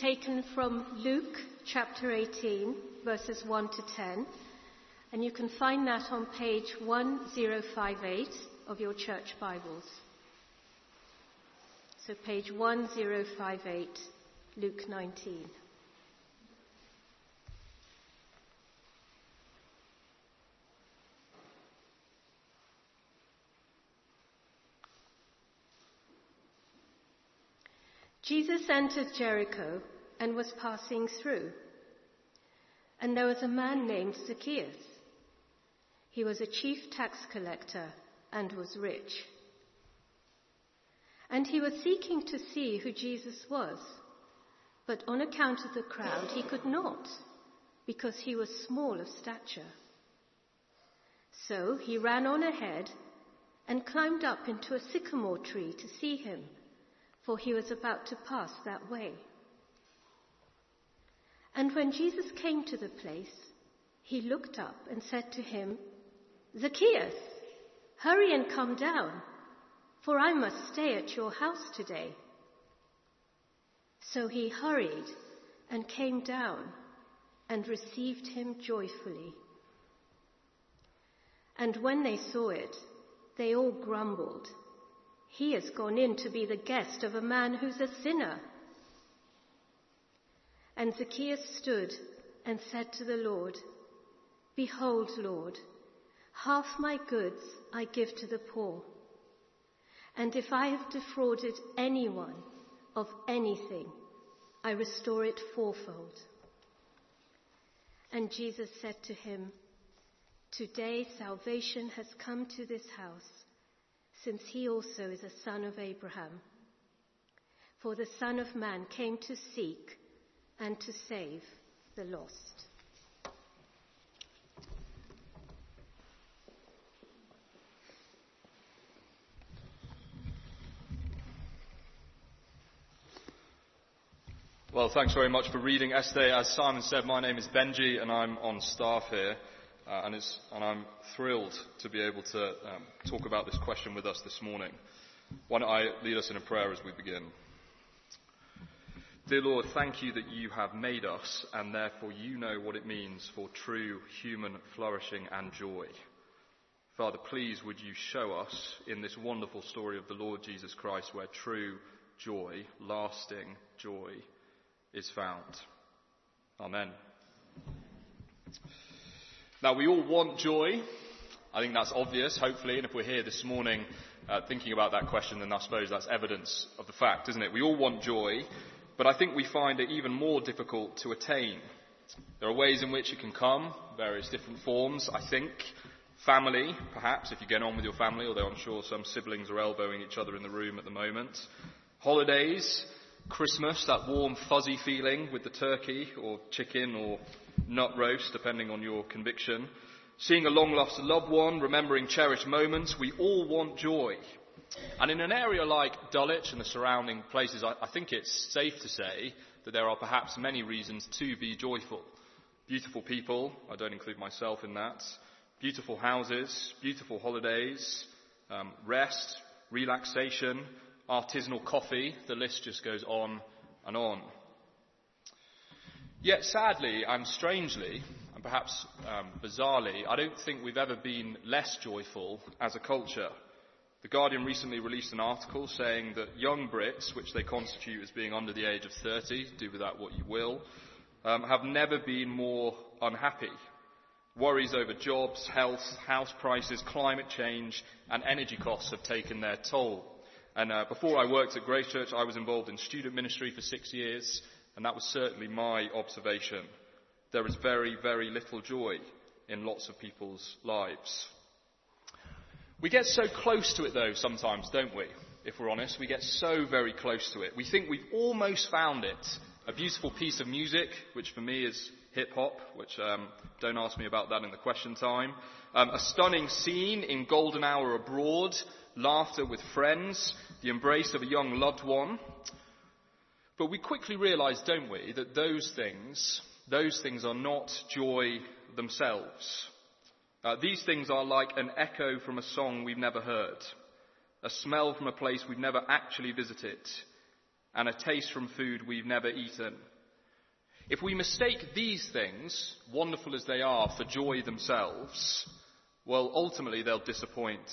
taken from Luke chapter 18, verses 1 to 10, and you can find that on page 1058 of your church Bibles. So, page 1058, Luke 19. Jesus entered Jericho and was passing through. And there was a man named Zacchaeus. He was a chief tax collector and was rich. And he was seeking to see who Jesus was, but on account of the crowd he could not, because he was small of stature. So he ran on ahead and climbed up into a sycamore tree to see him for he was about to pass that way. And when Jesus came to the place, he looked up and said to him, Zacchaeus, hurry and come down, for I must stay at your house today. So he hurried and came down and received him joyfully. And when they saw it, they all grumbled. He has gone in to be the guest of a man who's a sinner. And Zacchaeus stood and said to the Lord, Behold, Lord, half my goods I give to the poor. And if I have defrauded anyone of anything, I restore it fourfold. And Jesus said to him, Today salvation has come to this house since he also is a son of Abraham. For the Son of Man came to seek and to save the lost. Well, thanks very much for reading Esther. As Simon said, my name is Benji and I'm on staff here. Uh, and, and, I'm thrilled to be able to um, talk about this question with us this morning. Why don't I lead us in a prayer as we begin? Dear Lord, thank you that you have made us, and therefore you know what it means for true human flourishing and joy. Father, please would you show us in this wonderful story of the Lord Jesus Christ where true joy, lasting joy, is found. Amen. Now, we all want joy. I think that's obvious, hopefully, and if we're here this morning uh, thinking about that question, then I suppose that's evidence of the fact, isn't it? We all want joy, but I think we find it even more difficult to attain. There are ways in which it can come, various different forms, I think. Family, perhaps, if you get on with your family, although I'm sure some siblings are elbowing each other in the room at the moment. Holidays, Christmas, that warm, fuzzy feeling with the turkey or chicken or nut roast, depending on your conviction. Seeing a long lost loved one, remembering cherished moments, we all want joy. And in an area like Dulwich and the surrounding places, I, I think it's safe to say that there are perhaps many reasons to be joyful. Beautiful people, I don't include myself in that. Beautiful houses, beautiful holidays, um, rest, relaxation, artisanal coffee, the list just goes on and on. Yet sadly and strangely, and perhaps um, bizarrely, I don't think we've ever been less joyful as a culture. The Guardian recently released an article saying that young Brits, which they constitute as being under the age of 30, do with that what you will, um, have never been more unhappy. Worries over jobs, health, house prices, climate change, and energy costs have taken their toll. And uh, before I worked at Grace Church, I was involved in student ministry for six years, and that was certainly my observation. There is very, very little joy in lots of people's lives. We get so close to it though sometimes, don't we? If we're honest, we get so very close to it. We think we've almost found it. A beautiful piece of music, which for me is hip hop, which um, don't ask me about that in the question time. Um, a stunning scene in Golden Hour Abroad, laughter with friends, the embrace of a young loved one. But we quickly realize, don't we, that those things, those things are not joy themselves. Uh, these things are like an echo from a song we've never heard, a smell from a place we've never actually visited, and a taste from food we've never eaten. If we mistake these things, wonderful as they are, for joy themselves, well, ultimately they'll disappoint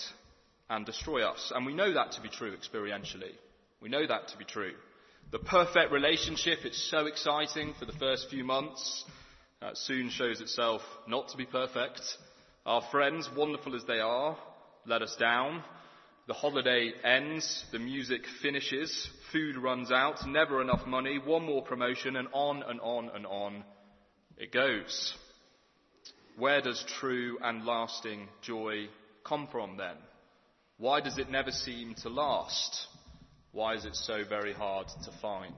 and destroy us. And we know that to be true experientially. We know that to be true. The perfect relationship, it's so exciting for the first few months, uh, soon shows itself not to be perfect. Our friends, wonderful as they are, let us down. The holiday ends, the music finishes, food runs out, never enough money, one more promotion, and on and on and on it goes. Where does true and lasting joy come from then? Why does it never seem to last? Why is it so very hard to find?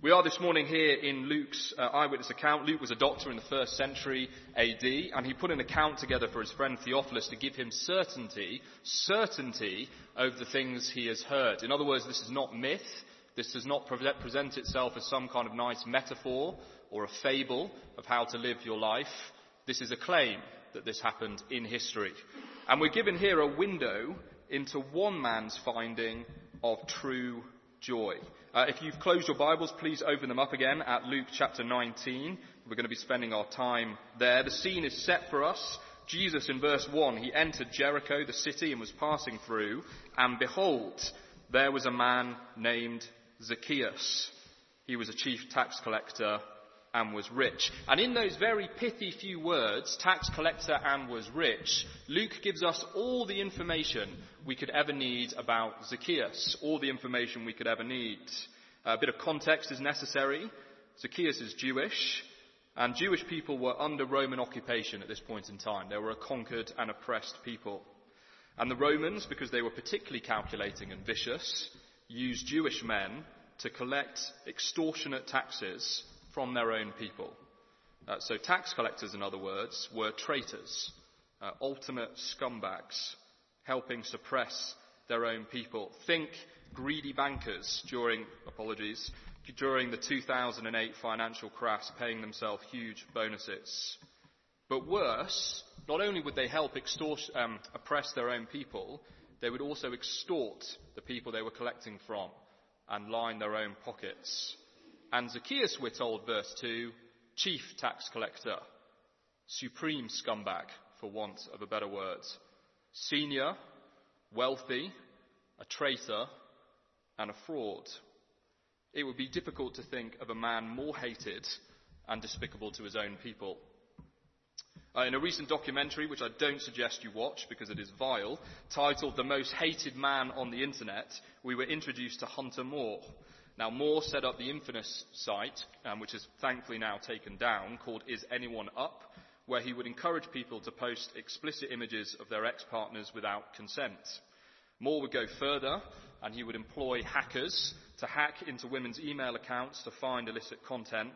We are this morning here in Luke's uh, eyewitness account. Luke was a doctor in the first century AD, and he put an account together for his friend Theophilus to give him certainty, certainty over the things he has heard. In other words, this is not myth. This does not present itself as some kind of nice metaphor or a fable of how to live your life. This is a claim that this happened in history. And we're given here a window into one man's finding of true joy. Uh, if you've closed your Bibles, please open them up again at Luke chapter 19. We're going to be spending our time there. The scene is set for us. Jesus in verse 1, he entered Jericho, the city, and was passing through, and behold, there was a man named Zacchaeus. He was a chief tax collector and was rich. And in those very pithy few words, tax collector and was rich, Luke gives us all the information we could ever need about Zacchaeus, all the information we could ever need. A bit of context is necessary. Zacchaeus is Jewish, and Jewish people were under Roman occupation at this point in time. They were a conquered and oppressed people. And the Romans, because they were particularly calculating and vicious, used Jewish men to collect extortionate taxes from their own people. Uh, so tax collectors, in other words, were traitors, uh, ultimate scumbags, helping suppress their own people. Think greedy bankers during, apologies, during the 2008 financial crash, paying themselves huge bonuses. But worse, not only would they help extort, um, oppress their own people, they would also extort the people they were collecting from and line their own pockets. And Zacchaeus, we're told, verse 2, chief tax collector, supreme scumbag, for want of a better word, senior, wealthy, a traitor, and a fraud. It would be difficult to think of a man more hated and despicable to his own people. Uh, in a recent documentary, which I don't suggest you watch because it is vile, titled The Most Hated Man on the Internet, we were introduced to Hunter Moore, now, Moore set up the infamous site, um, which is thankfully now taken down, called Is Anyone Up, where he would encourage people to post explicit images of their ex partners without consent. Moore would go further, and he would employ hackers to hack into women's email accounts to find illicit content.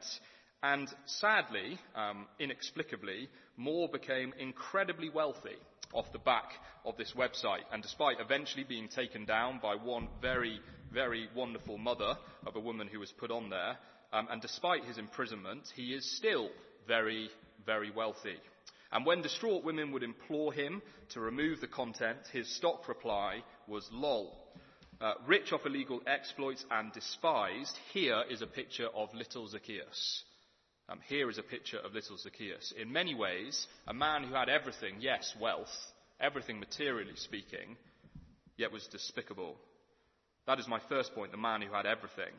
And sadly, um, inexplicably, Moore became incredibly wealthy off the back of this website. And despite eventually being taken down by one very, very wonderful mother of a woman who was put on there, um, and despite his imprisonment, he is still very, very wealthy. And when distraught women would implore him to remove the content, his stock reply was lol. Uh, rich off illegal exploits and despised, here is a picture of little Zacchaeus. Um, here is a picture of little Zacchaeus. In many ways, a man who had everything, yes, wealth, everything materially speaking, yet was despicable. That is my first point, the man who had everything.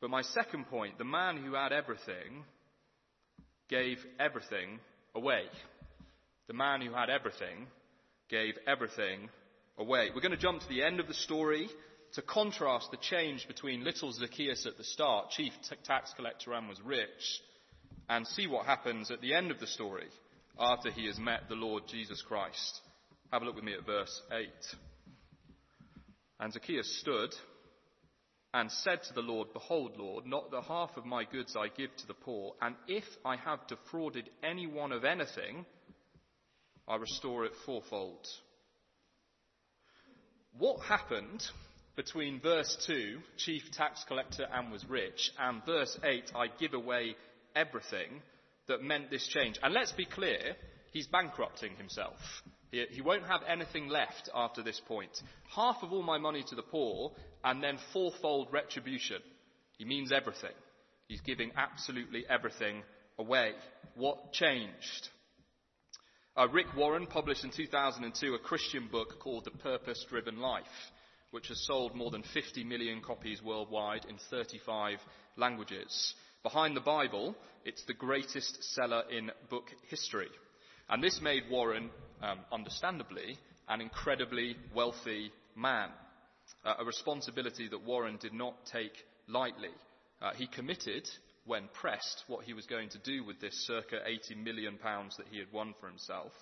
But my second point, the man who had everything gave everything away. The man who had everything gave everything away. We're going to jump to the end of the story to contrast the change between little Zacchaeus at the start, chief tax collector and was rich, and see what happens at the end of the story after he has met the Lord Jesus Christ. Have a look with me at verse 8. And Zacchaeus stood and said to the Lord, Behold, Lord, not the half of my goods I give to the poor, and if I have defrauded anyone of anything, I restore it fourfold. What happened between verse 2, chief tax collector and was rich, and verse 8, I give away everything, that meant this change. And let's be clear, he's bankrupting himself. He, he won't have anything left after this point. Half of all my money to the poor, and then fourfold retribution. He means everything. He's giving absolutely everything away. What changed? Uh, Rick Warren published in 2002 a Christian book called The Purpose Driven Life, which has sold more than 50 million copies worldwide in 35 languages. Behind the Bible, it's the greatest seller in book history. And this made Warren, um, understandably, an incredibly wealthy man, uh, a responsibility that Warren did not take lightly. Uh, he committed, when pressed, what he was going to do with this circa 80 million pounds that he had won for himself.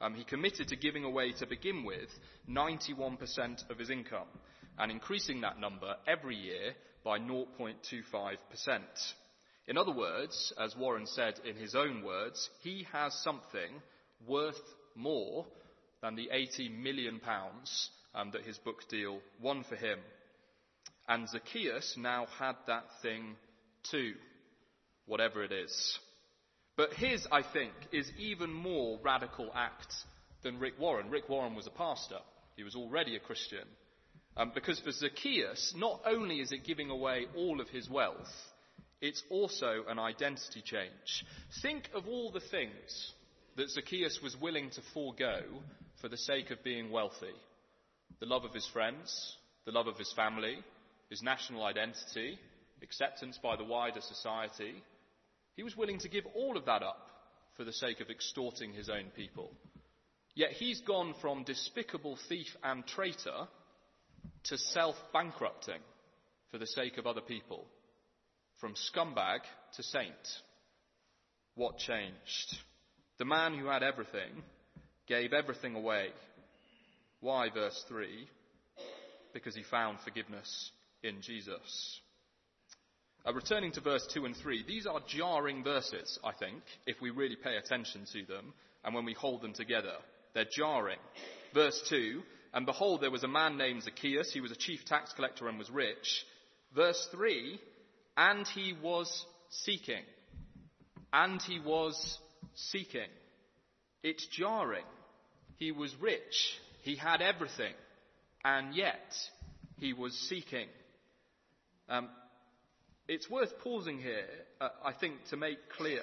Um, he committed to giving away, to begin with, 91% of his income and increasing that number every year by 0.25%. In other words, as Warren said in his own words, he has something worth more than the 80 million pounds um, that his book deal won for him. And Zacchaeus now had that thing too, whatever it is. But his, I think, is even more radical act than Rick Warren. Rick Warren was a pastor. He was already a Christian. Um, because for Zacchaeus, not only is it giving away all of his wealth, it's also an identity change. Think of all the things that Zacchaeus was willing to forego for the sake of being wealthy the love of his friends, the love of his family, his national identity, acceptance by the wider society. He was willing to give all of that up for the sake of extorting his own people. Yet he's gone from despicable thief and traitor to self bankrupting for the sake of other people. From scumbag to saint. What changed? The man who had everything gave everything away. Why, verse 3? Because he found forgiveness in Jesus. Uh, returning to verse 2 and 3, these are jarring verses, I think, if we really pay attention to them and when we hold them together. They're jarring. Verse 2, and behold, there was a man named Zacchaeus. He was a chief tax collector and was rich. Verse 3, and he was seeking. And he was seeking. It's jarring. He was rich. He had everything. And yet, he was seeking. Um, it's worth pausing here, uh, I think, to make clear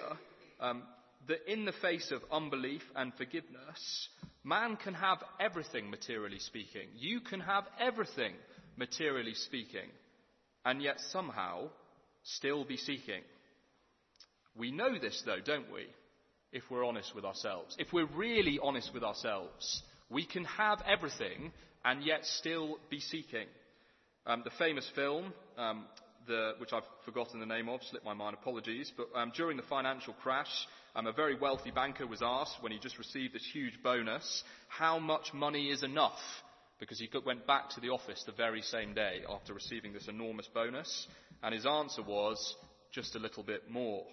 um, that in the face of unbelief and forgiveness, man can have everything materially speaking. You can have everything materially speaking, and yet somehow still be seeking. We know this, though, don't we? If we're honest with ourselves. If we're really honest with ourselves, we can have everything and yet still be seeking. Um, the famous film, um, the, which I've forgotten the name of, slipped my mind, apologies, but um, during the financial crash, um, a very wealthy banker was asked when he just received this huge bonus, how much money is enough? Because he went back to the office the very same day after receiving this enormous bonus, and his answer was, just a little bit more.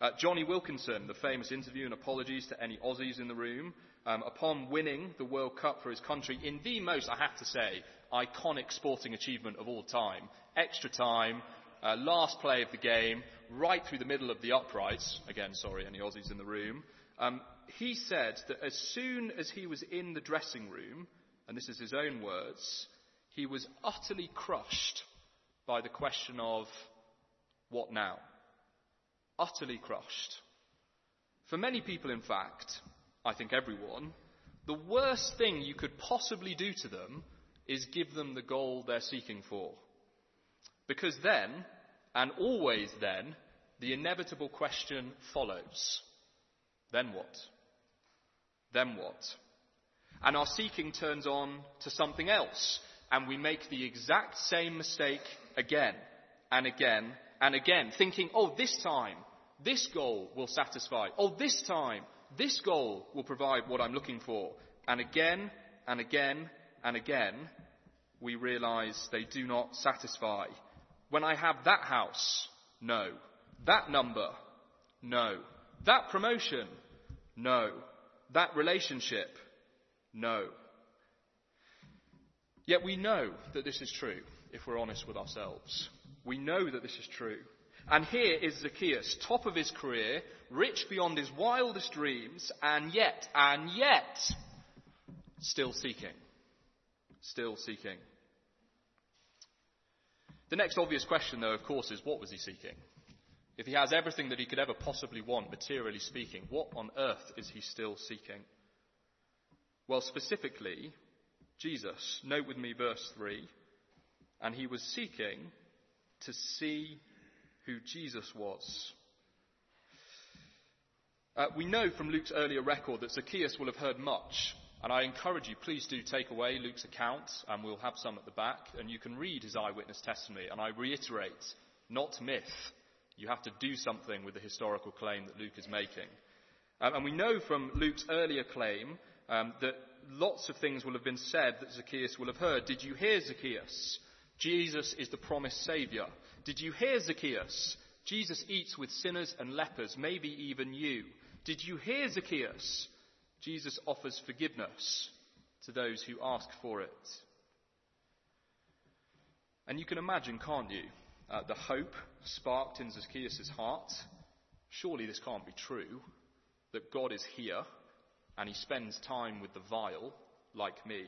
Uh, Jonny Wilkinson, the famous interview and apologies to any Aussies in the room, um, upon winning the World Cup for his country in the most, I have to say, iconic sporting achievement of all time. Extra time, uh, last play of the game, right through the middle of the uprights. Again, sorry, any Aussies in the room. Um, he said that as soon as he was in the dressing room, and this is his own words, he was utterly crushed by the question of what now? utterly crushed. For many people, in fact, I think everyone, the worst thing you could possibly do to them is give them the goal they're seeking for. Because then, and always then, the inevitable question follows. Then what? Then what? And our seeking turns on to something else, and we make the exact same mistake again and again and again, thinking, oh, this time this goal will satisfy. Oh, this time, this goal will provide what I'm looking for. And again and again and again, we realize they do not satisfy. When I have that house, no. That number, no. That promotion, no. That relationship, no. Yet we know that this is true if we're honest with ourselves. We know that this is true. And here is Zacchaeus, top of his career, rich beyond his wildest dreams, and yet, and yet, Still seeking. Still seeking. The next obvious question, though, of course, is what was he seeking? If he has everything that he could ever possibly want, materially speaking, what on earth is he still seeking? Well, specifically, Jesus. Note with me verse 3. And he was seeking to see who Jesus was. Uh, we know from Luke's earlier record that Zacchaeus will have heard much, and I encourage you, please do take away Luke's account, and we'll have some at the back, and you can read his eyewitness testimony. And I reiterate, not myth. You have to do something with the historical claim that Luke is making. Um, and we know from Luke's earlier claim um, that lots of things will have been said that Zacchaeus will have heard. Did you hear, Zacchaeus? Jesus is the promised Saviour. Did you hear, Zacchaeus? Jesus eats with sinners and lepers, maybe even you. Did you hear, Zacchaeus? Jesus offers forgiveness to those who ask for it. And you can imagine, can't you, uh, the hope sparked in Zacchaeus' heart? Surely this can't be true, that God is here and he spends time with the vile, like me,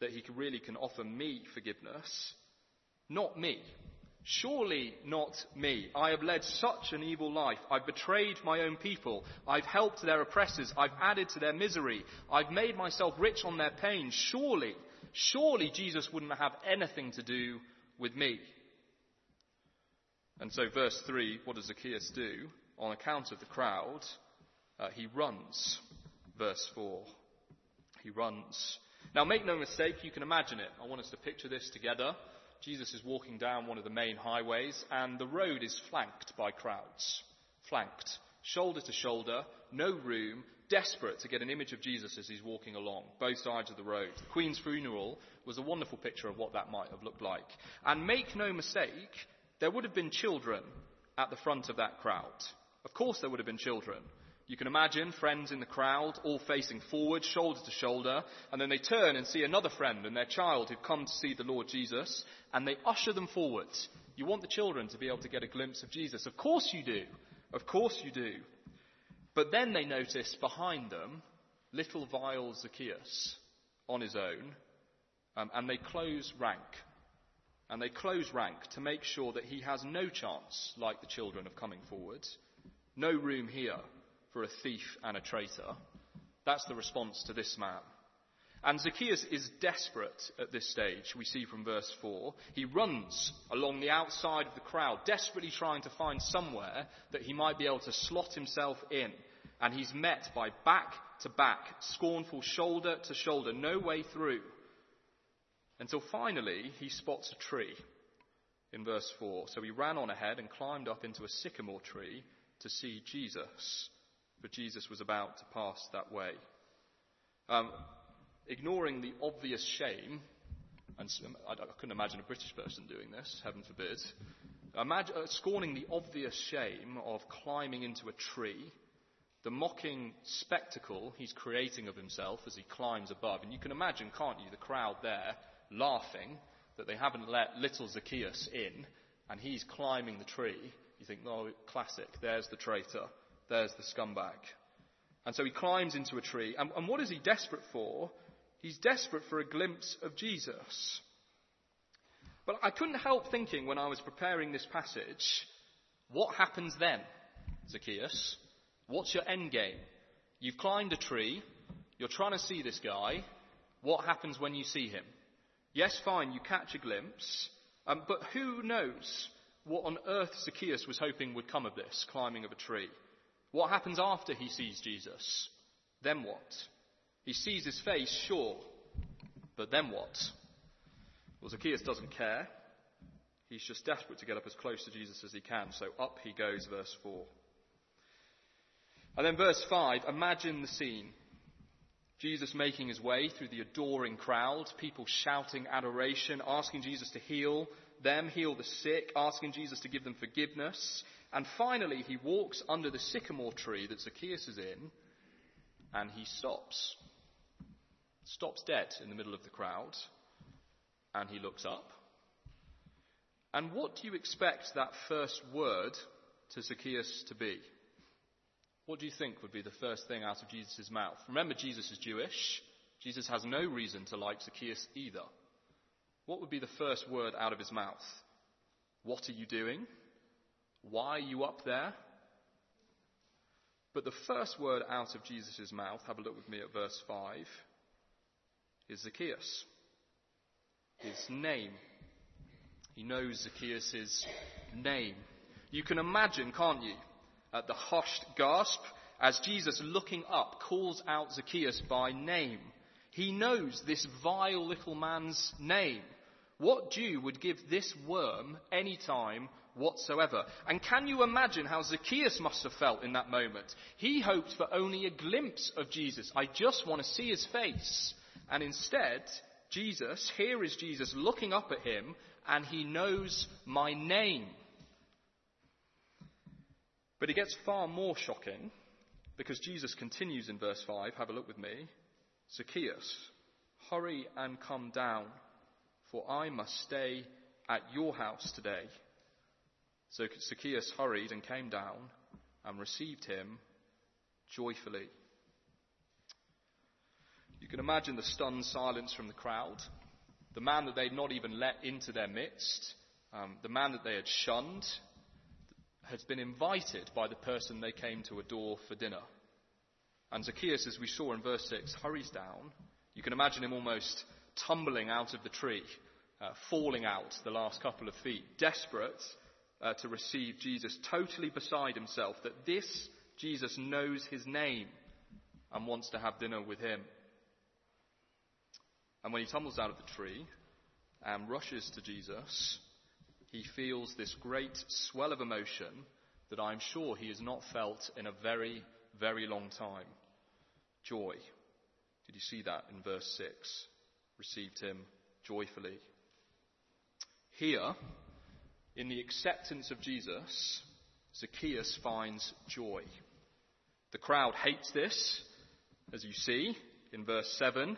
that he really can offer me forgiveness. Not me, Surely not me. I have led such an evil life. I've betrayed my own people. I've helped their oppressors. I've added to their misery. I've made myself rich on their pain. Surely, surely Jesus wouldn't have anything to do with me. And so, verse 3, what does Zacchaeus do? On account of the crowd, uh, he runs. Verse 4. He runs. Now, make no mistake, you can imagine it. I want us to picture this together. Jesus is walking down one of the main highways, and the road is flanked by crowds. Flanked. Shoulder to shoulder, no room, desperate to get an image of Jesus as he's walking along, both sides of the road. The Queen's funeral was a wonderful picture of what that might have looked like. And make no mistake, there would have been children at the front of that crowd. Of course, there would have been children. You can imagine friends in the crowd, all facing forward, shoulder to shoulder, and then they turn and see another friend and their child who've come to see the Lord Jesus, and they usher them forward. You want the children to be able to get a glimpse of Jesus. Of course you do. Of course you do. But then they notice behind them little vile Zacchaeus on his own, um, and they close rank. And they close rank to make sure that he has no chance, like the children, of coming forward. No room here for a thief and a traitor. That's the response to this man. And Zacchaeus is desperate at this stage, we see from verse 4. He runs along the outside of the crowd, desperately trying to find somewhere that he might be able to slot himself in. And he's met by back to back, scornful shoulder to shoulder, no way through. Until finally he spots a tree in verse 4. So he ran on ahead and climbed up into a sycamore tree to see Jesus but Jesus was about to pass that way. Um, ignoring the obvious shame, and I, I, couldn't imagine a British person doing this, heaven forbid, imagine, uh, scorning the obvious shame of climbing into a tree, the mocking spectacle he's creating of himself as he climbs above. And you can imagine, can't you, the crowd there laughing that they haven't let little Zacchaeus in, and he's climbing the tree. You think, oh, classic, there's the traitor there's the scumbag. And so he climbs into a tree. And, and what is he desperate for? He's desperate for a glimpse of Jesus. But I couldn't help thinking when I was preparing this passage, what happens then, Zacchaeus? What's your end game? You've climbed a tree, you're trying to see this guy. What happens when you see him? Yes, fine, you catch a glimpse, um, but who knows what on earth Zacchaeus was hoping would come of this climbing of a tree? What happens after he sees Jesus? Then what? He sees his face, sure, but then what? Well, Zacchaeus doesn't care. He's just desperate to get up as close to Jesus as he can, so up he goes, verse 4. And then verse 5, imagine the scene. Jesus making his way through the adoring crowd, people shouting adoration, asking Jesus to heal them, heal the sick, asking Jesus to give them forgiveness. And finally, he walks under the sycamore tree that Zacchaeus is in, and he stops. Stops dead in the middle of the crowd, and he looks up. And what do you expect that first word to Zacchaeus to be? What do you think would be the first thing out of Jesus' mouth? Remember, Jesus is Jewish. Jesus has no reason to like Zacchaeus either. What would be the first word out of his mouth? What are you doing? Why are you up there? But the first word out of Jesus' mouth, have a look with me at verse 5, is Zacchaeus. His name. He knows Zacchaeus' name. You can imagine, can't you, at the hushed gasp as Jesus, looking up, calls out Zacchaeus by name. He knows this vile little man's name. What Jew would give this worm any time whatsoever? And can you imagine how Zacchaeus must have felt in that moment? He hoped for only a glimpse of Jesus. I just want to see his face. And instead, Jesus, here is Jesus looking up at him, and he knows my name. But it gets far more shocking because Jesus continues in verse 5. Have a look with me. Zacchaeus, hurry and come down, for I must stay at your house today. So Zacchaeus hurried and came down and received him joyfully. You can imagine the stunned silence from the crowd. The man that they'd not even let into their midst, um, the man that they had shunned, has been invited by the person they came to adore for dinner. And Zacchaeus, as we saw in verse 6, hurries down. You can imagine him almost tumbling out of the tree, uh, falling out the last couple of feet, desperate uh, to receive Jesus, totally beside himself that this Jesus knows his name and wants to have dinner with him. And when he tumbles out of the tree and rushes to Jesus, he feels this great swell of emotion that I'm sure he has not felt in a very, very long time joy. Did you see that in verse 6? Received him joyfully. Here, in the acceptance of Jesus, Zacchaeus finds joy. The crowd hates this, as you see in verse 7.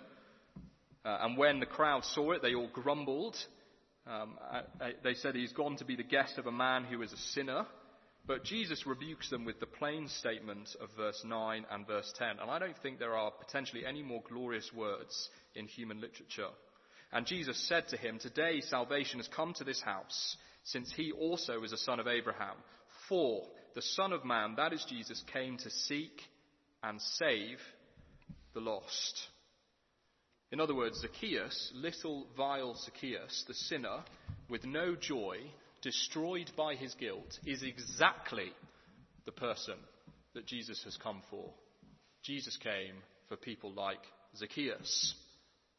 Uh, and when the crowd saw it, they all grumbled. Um, uh, uh they said he's gone to be the guest of a man who is a sinner. But Jesus rebukes them with the plain statement of verse 9 and verse 10. And I don't think there are potentially any more glorious words in human literature. And Jesus said to him, Today salvation has come to this house, since he also is a son of Abraham. For the Son of Man, that is Jesus, came to seek and save the lost. In other words, Zacchaeus, little vile Zacchaeus, the sinner, with no joy, destroyed by his guilt, is exactly the person that Jesus has come for. Jesus came for people like Zacchaeus.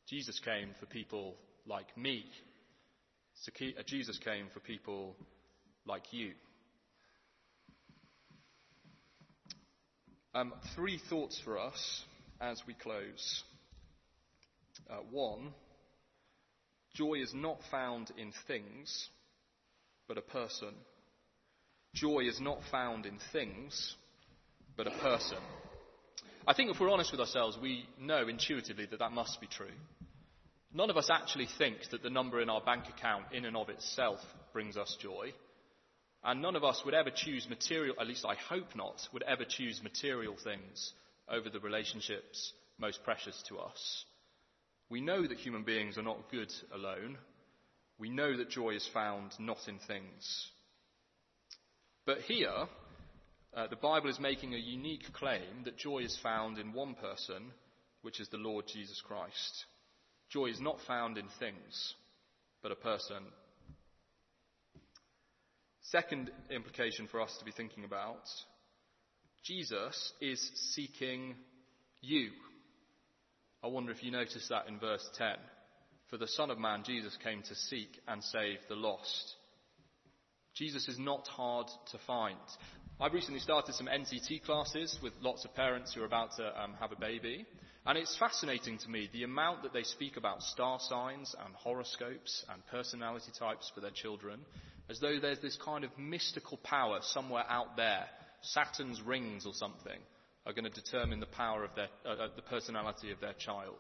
Jesus came for people like me. Uh, Jesus came for people like you. Um, three thoughts for us as we close. Uh, one, joy is not found in things, but a person. Joy is not found in things, but a person. I think if we're honest with ourselves, we know intuitively that that must be true. None of us actually think that the number in our bank account in and of itself brings us joy. And none of us would ever choose material, at least I hope not, would ever choose material things over the relationships most precious to us. We know that human beings are not good alone. We know that joy is found not in things. But here, uh, the Bible is making a unique claim that joy is found in one person, which is the Lord Jesus Christ. Joy is not found in things, but a person. Second implication for us to be thinking about Jesus is seeking you. I wonder if you notice that in verse 10. For the Son of Man, Jesus came to seek and save the lost. Jesus is not hard to find. I've recently started some NCT classes with lots of parents who are about to um, have a baby. And it's fascinating to me the amount that they speak about star signs and horoscopes and personality types for their children, as though there's this kind of mystical power somewhere out there, Saturn's rings or something, are going to determine the power of their, uh, uh, the personality of their child.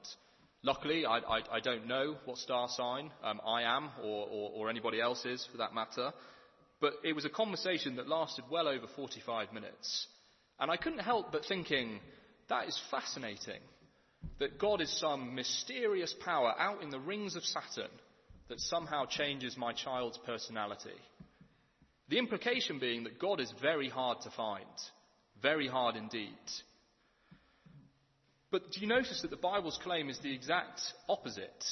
Luckily, I, I, I don't know what star sign um, I am, or, or, or anybody else is for that matter. But it was a conversation that lasted well over 45 minutes. And I couldn't help but thinking, that is fascinating. that God is some mysterious power out in the rings of Saturn that somehow changes my child's personality. The implication being that God is very hard to find, very hard indeed. But do you notice that the Bible's claim is the exact opposite?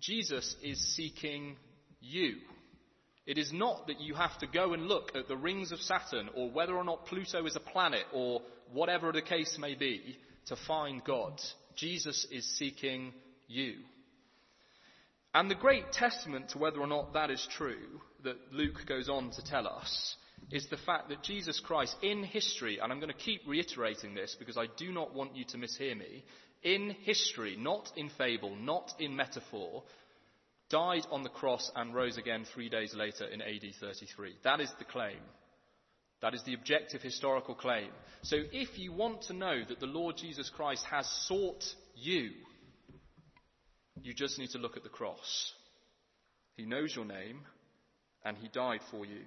Jesus is seeking you. It is not that you have to go and look at the rings of Saturn or whether or not Pluto is a planet or whatever the case may be to find God. Jesus is seeking you. And the great testament to whether or not that is true that Luke goes on to tell us is the fact that Jesus Christ in history, and I'm going to keep reiterating this because I do not want you to mishear me, in history, not in fable, not in metaphor, died on the cross and rose again three days later in AD 33. That is the claim. That is the objective historical claim. So if you want to know that the Lord Jesus Christ has sought you, you just need to look at the cross. He knows your name and he died for you.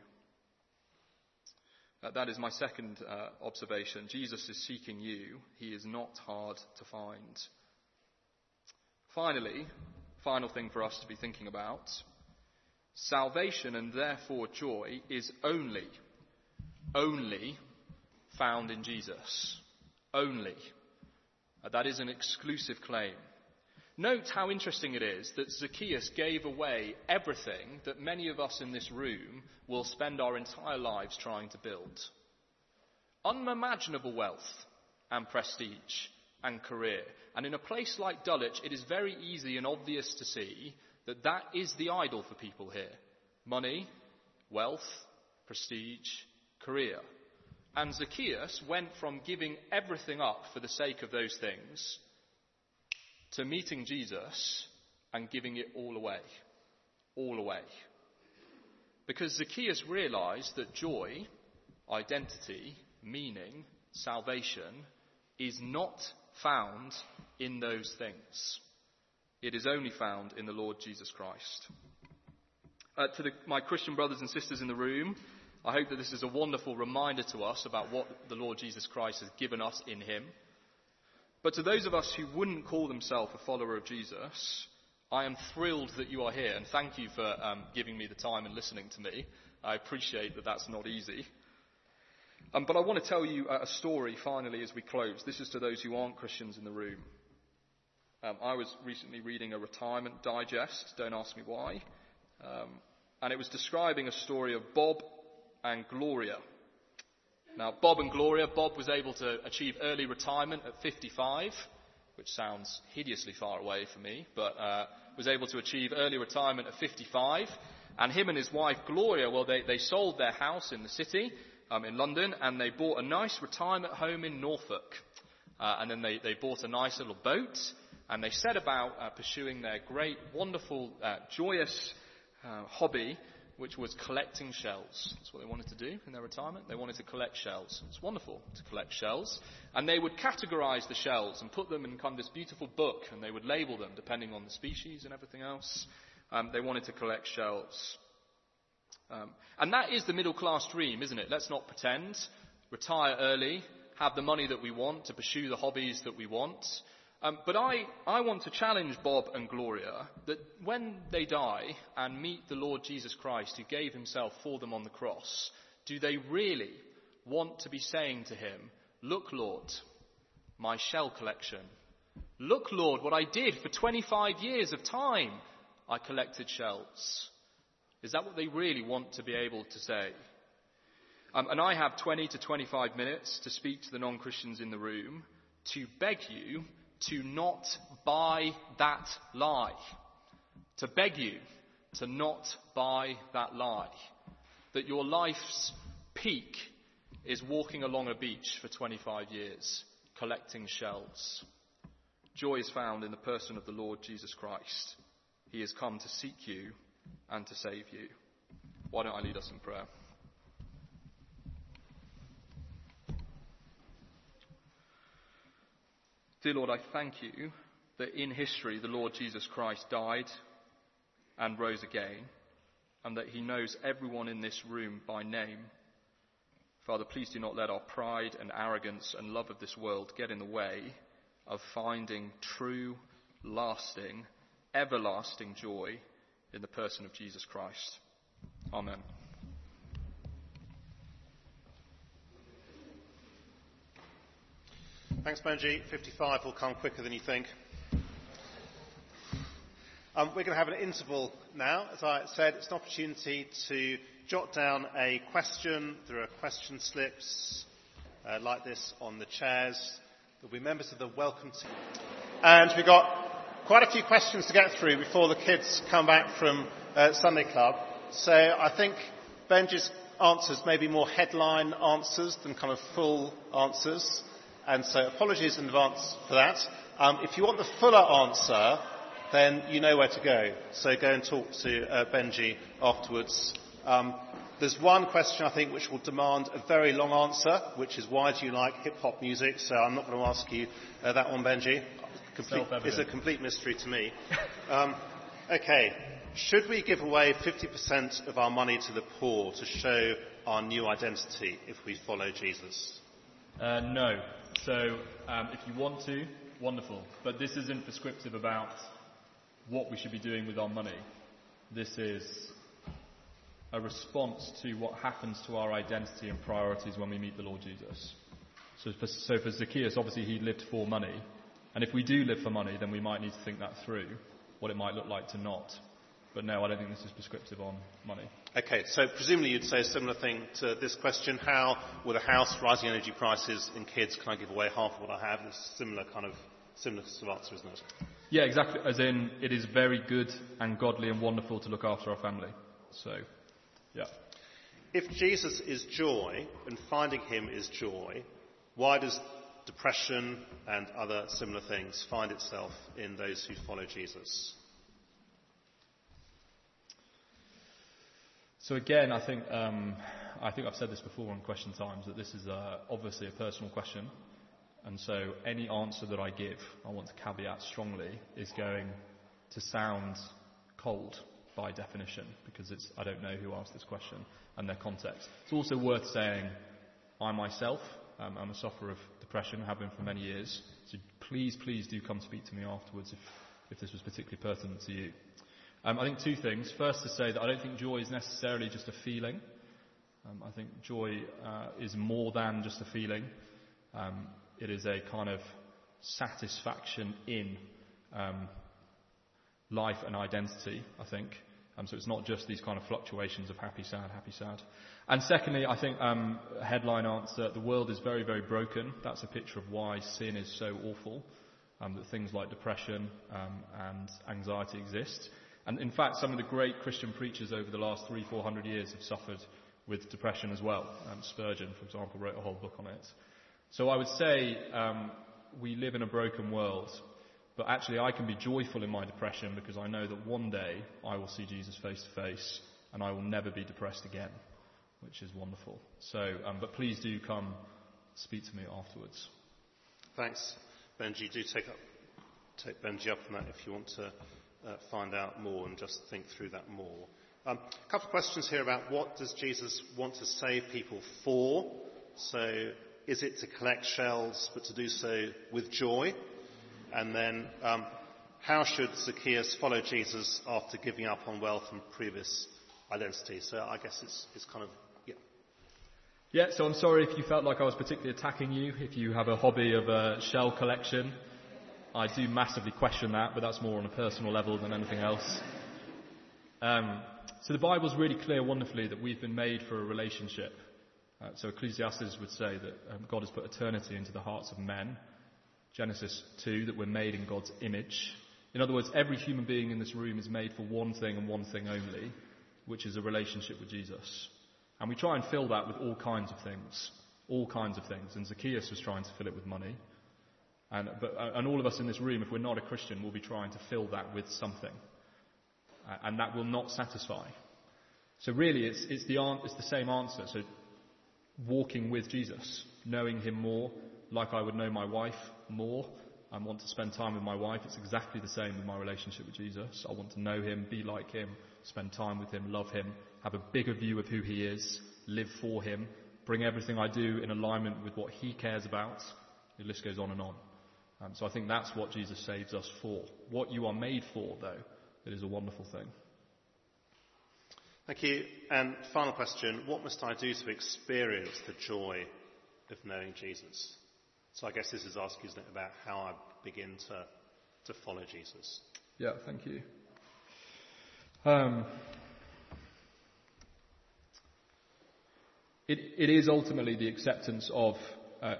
Uh, that is my second uh, observation. Jesus is seeking you. He is not hard to find. Finally, final thing for us to be thinking about salvation and therefore joy is only, only found in Jesus. Only. Uh, that is an exclusive claim. Note how interesting it is that Zacchaeus gave away everything that many of us in this room will spend our entire lives trying to build. Unimaginable wealth and prestige and career. And in a place like Dulwich, it is very easy and obvious to see that that is the idol for people here. Money, wealth, prestige, career. And Zacchaeus went from giving everything up for the sake of those things to meeting Jesus and giving it all away. All away. Because Zacchaeus realized that joy, identity, meaning, salvation is not found in those things. It is only found in the Lord Jesus Christ. Uh, to the, my Christian brothers and sisters in the room, I hope that this is a wonderful reminder to us about what the Lord Jesus Christ has given us in Him. But to those of us who wouldn't call themselves a follower of Jesus, I am thrilled that you are here, and thank you for um, giving me the time and listening to me. I appreciate that that's not easy. Um, but I want to tell you a story finally as we close. This is to those who aren't Christians in the room. Um, I was recently reading a retirement digest, don't ask me why, um, and it was describing a story of Bob and Gloria. Now, Bob and Gloria, Bob was able to achieve early retirement at 55, which sounds hideously far away for me, but uh, was able to achieve early retirement at 55. And him and his wife, Gloria, well, they, they sold their house in the city um, in London and they bought a nice retirement home in Norfolk. Uh, and then they, they bought a nice little boat and they set about uh, pursuing their great, wonderful, uh, joyous uh, hobby which was collecting shells. That's what they wanted to do in their retirement. They wanted to collect shells. It's wonderful to collect shells. And they would categorize the shells and put them in kind of this beautiful book, and they would label them depending on the species and everything else. Um, they wanted to collect shells. Um, and that is the middle class dream, isn't it? Let's not pretend. Retire early, have the money that we want to pursue the hobbies that we want. Um, but I, I want to challenge Bob and Gloria that when they die and meet the Lord Jesus Christ who gave himself for them on the cross, do they really want to be saying to him, Look, Lord, my shell collection. Look, Lord, what I did for 25 years of time. I collected shells. Is that what they really want to be able to say? Um, and I have 20 to 25 minutes to speak to the non Christians in the room to beg you to not buy that lie. To beg you to not buy that lie. That your life's peak is walking along a beach for 25 years, collecting shells. Joy is found in the person of the Lord Jesus Christ. He has come to seek you and to save you. Why don't I lead us in prayer? Dear Lord, I thank you that in history the Lord Jesus Christ died and rose again, and that he knows everyone in this room by name. Father, please do not let our pride and arrogance and love of this world get in the way of finding true, lasting, everlasting joy in the person of Jesus Christ. Amen. Thanks, Benji. 55 will come quicker than you think. Um, we're going to have an interval now. As I said, it's an opportunity to jot down a question. There are question slips uh, like this on the chairs. There'll be members of the welcome team. And we've got quite a few questions to get through before the kids come back from uh, Sunday Club. So I think Benji's answers may be more headline answers than kind of full answers. And so apologies in advance for that. Um, if you want the fuller answer, then you know where to go. So go and talk to uh, Benji afterwards. Um, there's one question I think which will demand a very long answer, which is why do you like hip hop music? So I'm not going to ask you uh, that one, Benji. Complete, it's a complete mystery to me. Um, okay, should we give away 50% of our money to the poor to show our new identity if we follow Jesus? Uh, no. So um, if you want to, wonderful. But this isn't prescriptive about what we should be doing with our money. This is a response to what happens to our identity and priorities when we meet the Lord Jesus. So for, so for Zacchaeus, obviously he lived for money. And if we do live for money, then we might need to think that through, what it might look like to not. But no, I don't think this is prescriptive on money. Okay, so presumably you'd say a similar thing to this question. How, with a house, rising energy prices, and kids, can I give away half of what I have? It's similar kind of, similar sort of answer, isn't it? Yeah, exactly. As in, it is very good and godly and wonderful to look after our family. So, yeah. If Jesus is joy and finding him is joy, why does depression and other similar things find itself in those who follow Jesus? So again, I think um, I think I've said this before on question times that this is uh, obviously a personal question, and so any answer that I give, I want to caveat strongly, is going to sound cold by definition because it's I don't know who asked this question and their context. It's also worth saying I myself um, I'm a sufferer of depression, have been for many years. So please, please do come speak to me afterwards if, if this was particularly pertinent to you. Um, I think two things. First, to say that I don't think joy is necessarily just a feeling. Um, I think joy uh, is more than just a feeling. Um, it is a kind of satisfaction in um, life and identity, I think. Um, so it's not just these kind of fluctuations of happy, sad, happy, sad. And secondly, I think um, headline answer: the world is very, very broken. That's a picture of why sin is so awful. Um, that things like depression um, and anxiety exist. And in fact, some of the great Christian preachers over the last three, four hundred years have suffered with depression as well. Um, Spurgeon, for example, wrote a whole book on it. So I would say um, we live in a broken world, but actually I can be joyful in my depression because I know that one day I will see Jesus face to face and I will never be depressed again, which is wonderful. So, um, but please do come speak to me afterwards. Thanks, Benji. Do take up, take Benji up on that if you want to uh, find out more and just think through that more. Um, a couple of questions here about what does Jesus want to save people for? So, is it to collect shells, but to do so with joy? And then, um, how should Zacchaeus follow Jesus after giving up on wealth and previous identity? So, I guess it's, it's kind of yeah. So I'm sorry if you felt like I was particularly attacking you. If you have a hobby of uh, shell collection, I do massively question that, but that's more on a personal level than anything else. Um, so the Bible's really clear wonderfully that we've been made for a relationship. Uh, so Ecclesiastes would say that um, God has put eternity into the hearts of men. Genesis 2, that we're made in God's image. In other words, every human being in this room is made for one thing and one thing only, which is a relationship with Jesus. And we try and fill that with all kinds of things. All kinds of things. And Zacchaeus was trying to fill it with money. And, but, uh, and all of us in this room, if we're not a Christian, will be trying to fill that with something. Uh, and that will not satisfy. So really, it's, it's, the, it's the same answer. So walking with Jesus, knowing Him more, like I would know my wife more. I want to spend time with my wife. It's exactly the same with my relationship with Jesus. I want to know Him, be like Him, spend time with Him, love Him, have a bigger view of who He is, live for Him, bring everything I do in alignment with what He cares about. The list goes on and on. Um, so I think that's what Jesus saves us for. What you are made for, though, it is a wonderful thing. Thank you. And final question What must I do to experience the joy of knowing Jesus? So I guess this is asking, isn't it, about how I begin to, to follow Jesus. Yeah, thank you. Um, it, it is ultimately the acceptance of uh,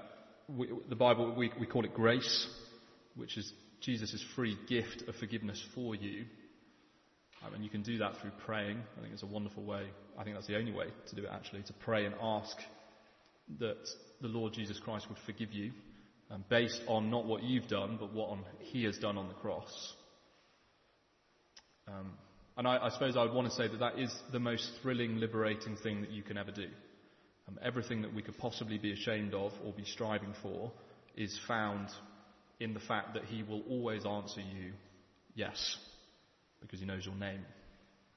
we, the Bible, we, we call it grace, which is Jesus' free gift of forgiveness for you. Um, and you can do that through praying. I think it's a wonderful way. I think that's the only way to do it, actually, to pray and ask that the Lord Jesus Christ would forgive you, um, based on not what you've done, but what on, He has done on the cross. Um, and I, I, suppose I would want to say that that is the most thrilling, liberating thing that you can ever do. Um, everything that we could possibly be ashamed of or be striving for is found in the fact that He will always answer you yes, because He knows your name.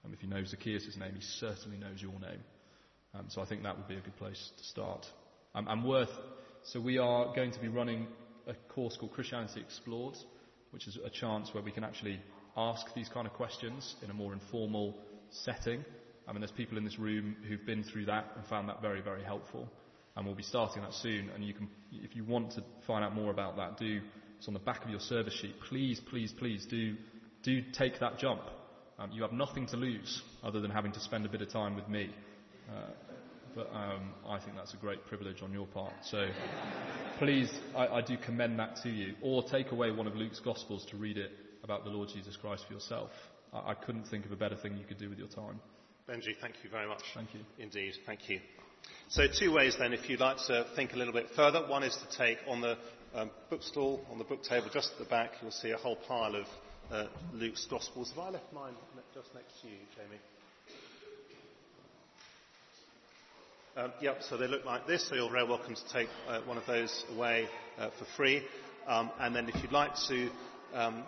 Um, if He knows Zacchaeus' name, He certainly knows your name. Um, so I think that would be a good place to start. Um, and worth, so we are going to be running a course called Christianity Explored, which is a chance where we can actually ask these kind of questions in a more informal setting. I mean, there's people in this room who've been through that and found that very, very helpful. And we'll be starting that soon. And you can, if you want to find out more about that, do, it's on the back of your service sheet. Please, please, please do, do take that jump. Um, you have nothing to lose other than having to spend a bit of time with me. Uh, but um, I think that's a great privilege on your part. So please, I, I do commend that to you. Or take away one of Luke's Gospels to read it about the Lord Jesus Christ for yourself. I, I couldn't think of a better thing you could do with your time. Benji, thank you very much. Thank you. Indeed, thank you. So, two ways then, if you'd like to think a little bit further. One is to take on the um, bookstall, on the book table just at the back, you'll see a whole pile of uh, Luke's Gospels. Have I left mine just next to you, Jamie? Um, yep, so they look like this, so you're very welcome to take uh, one of those away uh, for free. Um, and then if you'd like to um,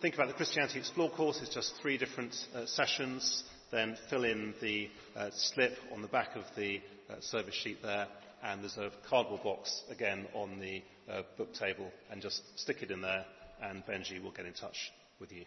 think about the Christianity Explore course, it's just three different uh, sessions. Then fill in the uh, slip on the back of the uh, service sheet there, and there's a cardboard box again on the uh, book table, and just stick it in there, and Benji will get in touch with you.